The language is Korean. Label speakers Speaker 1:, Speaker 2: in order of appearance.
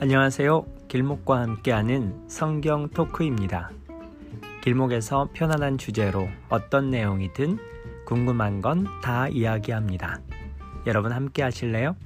Speaker 1: 안녕하세요. 길목과 함께하는 성경 토크입니다. 길목에서 편안한 주제로 어떤 내용이든 궁금한 건 다 이야기합니다. 여러분 함께 하실래요?